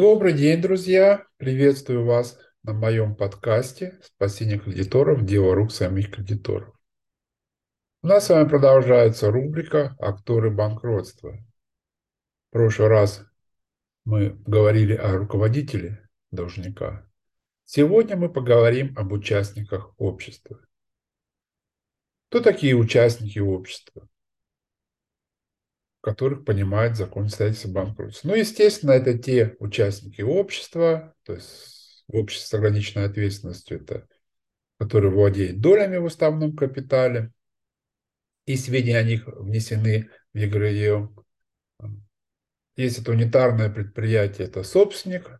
Добрый день, друзья! Приветствую вас на моем подкасте «Спасение кредиторов. Дело рук самих кредиторов». У нас с вами продолжается рубрика «Акторы банкротства». В прошлый раз мы говорили о руководителе должника. Сегодня мы поговорим об участниках общества. Кто такие участники общества? Которых понимает закон строительства банкротства. Ну, естественно, это те участники общества, то есть общество с ограниченной ответственностью, это которые владеют долями в уставном капитале, и сведения о них внесены в ЕГРЕ. Если это унитарное предприятие, это собственник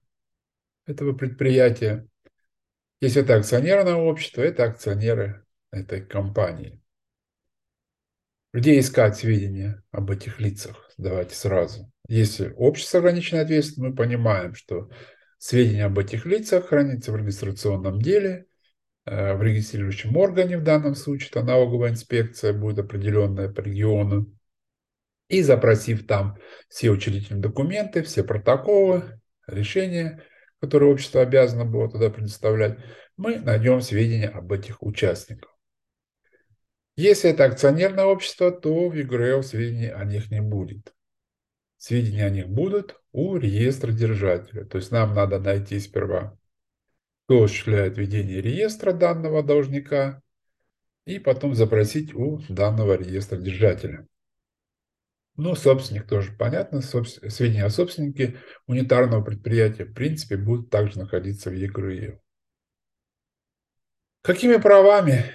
этого предприятия. Если это акционерное общество, это акционеры этой компании. Где искать сведения об этих лицах? Давайте сразу. Если общество ограниченной ответственности, мы понимаем, что сведения об этих лицах хранятся в регистрационном деле, э, в регистрирующем органе в данном случае, это налоговая инспекция будет определенная по региону. И запросив там все учредительные документы, все протоколы, решения, которые общество обязано было туда предоставлять, мы найдем сведения об этих участниках. Если это акционерное общество, то в ЕГРЛ сведений о них не будет. Сведения о них будут у реестра держателя. То есть нам надо найти сперва, кто осуществляет ведение реестра данного должника, и потом запросить у данного реестра держателя. Ну, собственник тоже понятно. Сведения о собственнике унитарного предприятия в принципе будут также находиться в ЕГРИ. Какими правами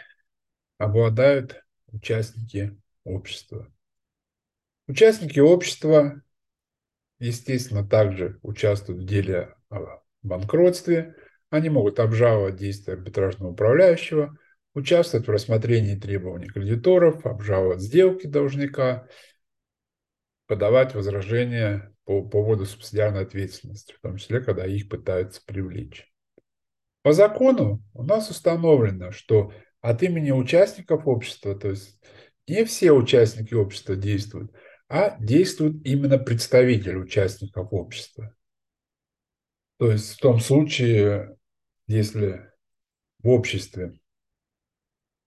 обладают участники общества. Участники общества, естественно, также участвуют в деле о банкротстве. Они могут обжаловать действия арбитражного управляющего, участвовать в рассмотрении требований кредиторов, обжаловать сделки должника, подавать возражения по поводу субсидиарной ответственности, в том числе, когда их пытаются привлечь. По закону у нас установлено, что от имени участников общества, то есть не все участники общества действуют, а действует именно представитель участников общества. То есть в том случае, если в обществе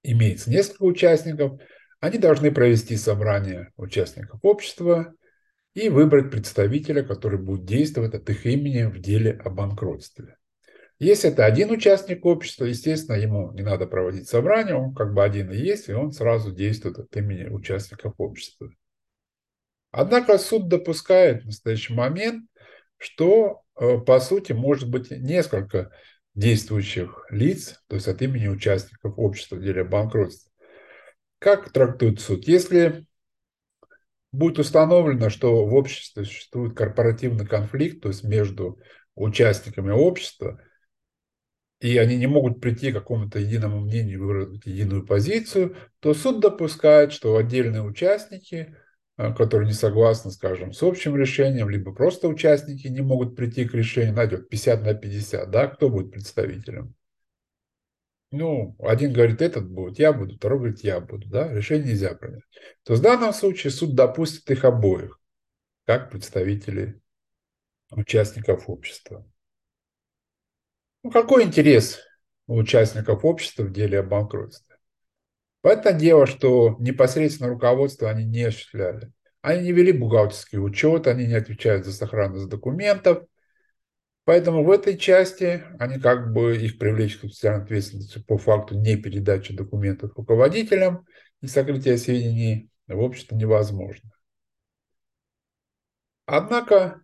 имеется несколько участников, они должны провести собрание участников общества и выбрать представителя, который будет действовать от их имени в деле о банкротстве. Если это один участник общества, естественно, ему не надо проводить собрание, он как бы один и есть, и он сразу действует от имени участников общества. Однако суд допускает в настоящий момент, что э, по сути может быть несколько действующих лиц, то есть от имени участников общества в деле банкротства. Как трактует суд? Если будет установлено, что в обществе существует корпоративный конфликт, то есть между участниками общества, и они не могут прийти к какому-то единому мнению, выбрать единую позицию, то суд допускает, что отдельные участники, э, которые не согласны, скажем, с общим решением, либо просто участники не могут прийти к решению, найдет 50 на 50, да, кто будет представителем? Ну, один говорит, этот будет, я буду, второй говорит, я буду, да, решение нельзя принять. То в данном случае суд допустит их обоих, как представителей участников общества. Ну, какой интерес у участников общества в деле о банкротстве? Понятное дело, что непосредственно руководство они не осуществляли. Они не вели бухгалтерский учет, они не отвечают за сохранность документов. Поэтому в этой части они как бы их привлечь к социальной ответственности по факту не передачи документов руководителям и сокрытия сведений в обществе невозможно. Однако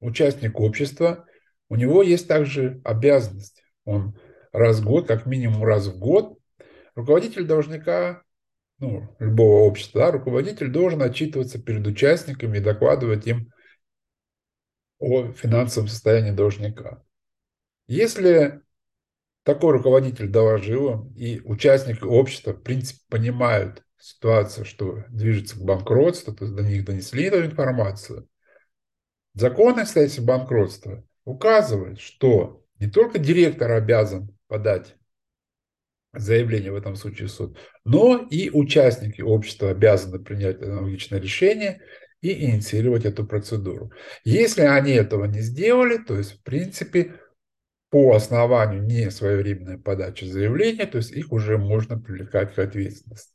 участник общества у него есть также обязанность. Он раз в год, как минимум раз в год, руководитель должника, ну, любого общества, да, руководитель должен отчитываться перед участниками и докладывать им о финансовом состоянии должника. Если такой руководитель доложил и участники общества, в принципе, понимают ситуацию, что движется к банкротству, то до них донесли эту информацию, законное обстоятельства банкротства указывает, что не только директор обязан подать заявление в этом случае в суд, но и участники общества обязаны принять аналогичное решение и инициировать эту процедуру. Если они этого не сделали, то есть, в принципе, по основанию несвоевременной подачи заявления, то есть их уже можно привлекать к ответственности.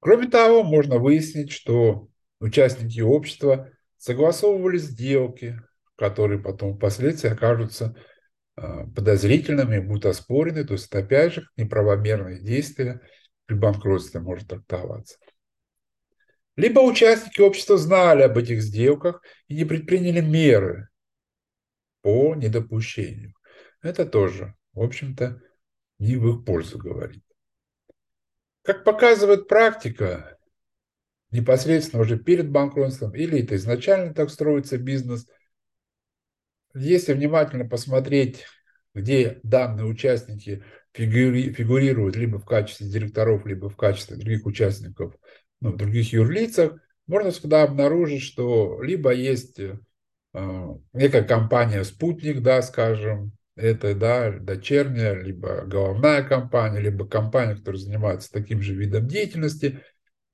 Кроме того, можно выяснить, что участники общества согласовывали сделки, которые потом впоследствии окажутся а, подозрительными, будут оспорены. То есть это опять же неправомерные действия при банкротстве может трактоваться. Либо участники общества знали об этих сделках и не предприняли меры по недопущению. Это тоже, в общем-то, не в их пользу говорит. Как показывает практика, непосредственно уже перед банкротством, или это изначально так строится бизнес, если внимательно посмотреть, где данные участники фигурируют либо в качестве директоров, либо в качестве других участников ну, в других юрлицах, можно всегда обнаружить, что либо есть э, некая компания «Спутник», да, скажем, это да, дочерняя, либо головная компания, либо компания, которая занимается таким же видом деятельности,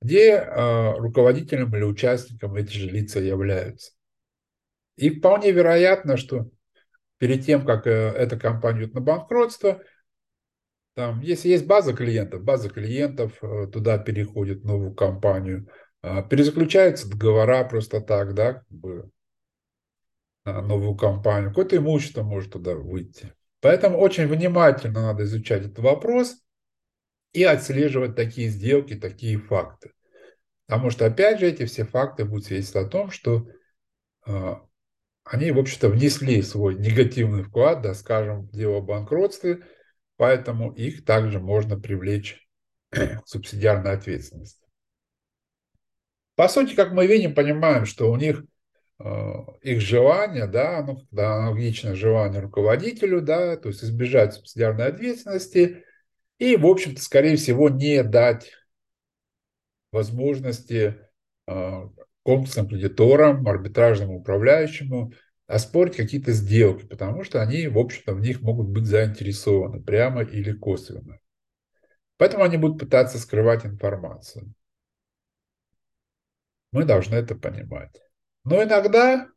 где э, руководителем или участником эти же лица являются. И вполне вероятно, что перед тем, как э, эта компания идет на банкротство, там, если есть база клиентов, база клиентов э, туда переходит в новую компанию, э, перезаключаются договора просто так, да, как бы, новую компанию, какое-то имущество может туда выйти. Поэтому очень внимательно надо изучать этот вопрос и отслеживать такие сделки, такие факты. Потому что, опять же, эти все факты будут свидетельствовать о том, что э, они, в общем-то, внесли свой негативный вклад, да, скажем, в дело о банкротстве, поэтому их также можно привлечь к субсидиарной ответственности. По сути, как мы видим, понимаем, что у них Э, их желание, да, ну, когда аналогично желанию руководителю, да, то есть избежать субсидиарной ответственности и, в общем-то, скорее всего, не дать возможности э, комплексным кредиторам, арбитражному управляющему оспорить какие-то сделки, потому что они, в общем-то, в них могут быть заинтересованы прямо или косвенно. Поэтому они будут пытаться скрывать информацию. Мы должны это понимать. Но иногда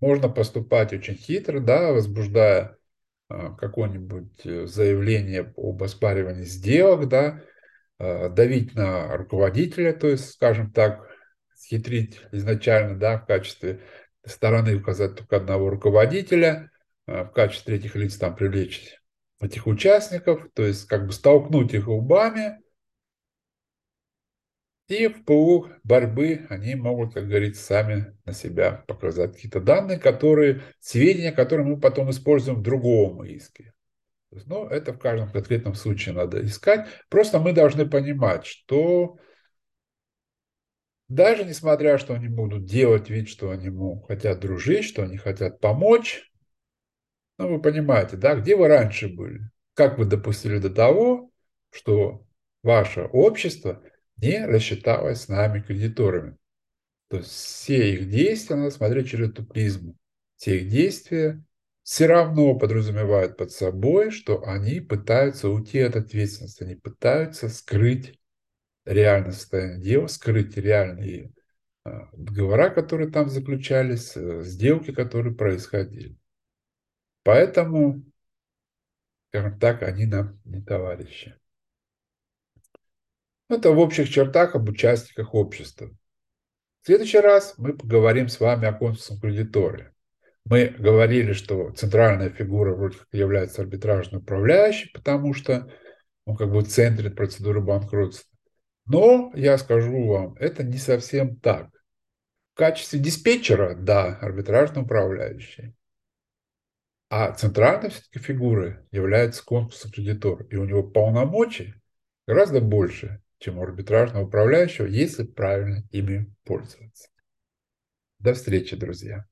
можно поступать очень хитро, да, возбуждая а, какое-нибудь э, заявление об оспаривании сделок, да, а, давить на руководителя, то есть, скажем так, схитрить изначально, да, в качестве стороны указать только одного руководителя, а, в качестве этих лиц там привлечь этих участников, то есть как бы столкнуть их лбами, и в ПУ борьбы они могут, как говорится, сами на себя показать какие-то данные, которые, сведения, которые мы потом используем в другом иске. Но ну, это в каждом конкретном случае надо искать. Просто мы должны понимать, что даже несмотря, что они будут делать вид, что они ну, хотят дружить, что они хотят помочь, ну, вы понимаете, да, где вы раньше были? Как вы допустили до того, что ваше общество – не рассчиталась с нами кредиторами. То есть все их действия надо смотреть через эту призму. Все их действия все равно подразумевают под собой, что они пытаются уйти от ответственности, они пытаются скрыть реальное состояние дела, скрыть реальные а, договора, которые там заключались, э, сделки, которые происходили. Поэтому, скажем так, они нам не товарищи. Это в общих чертах об участниках общества. В следующий раз мы поговорим с вами о конкурсном кредиторе. Мы говорили, что центральная фигура вроде как является арбитражный управляющий, потому что он как бы в центре процедуры банкротства. Но я скажу вам, это не совсем так. В качестве диспетчера, да, арбитражный управляющий. А центральной все-таки фигурой является конкурсный кредитор. И у него полномочий гораздо больше, чем у арбитражного управляющего, если правильно ими пользоваться. До встречи, друзья.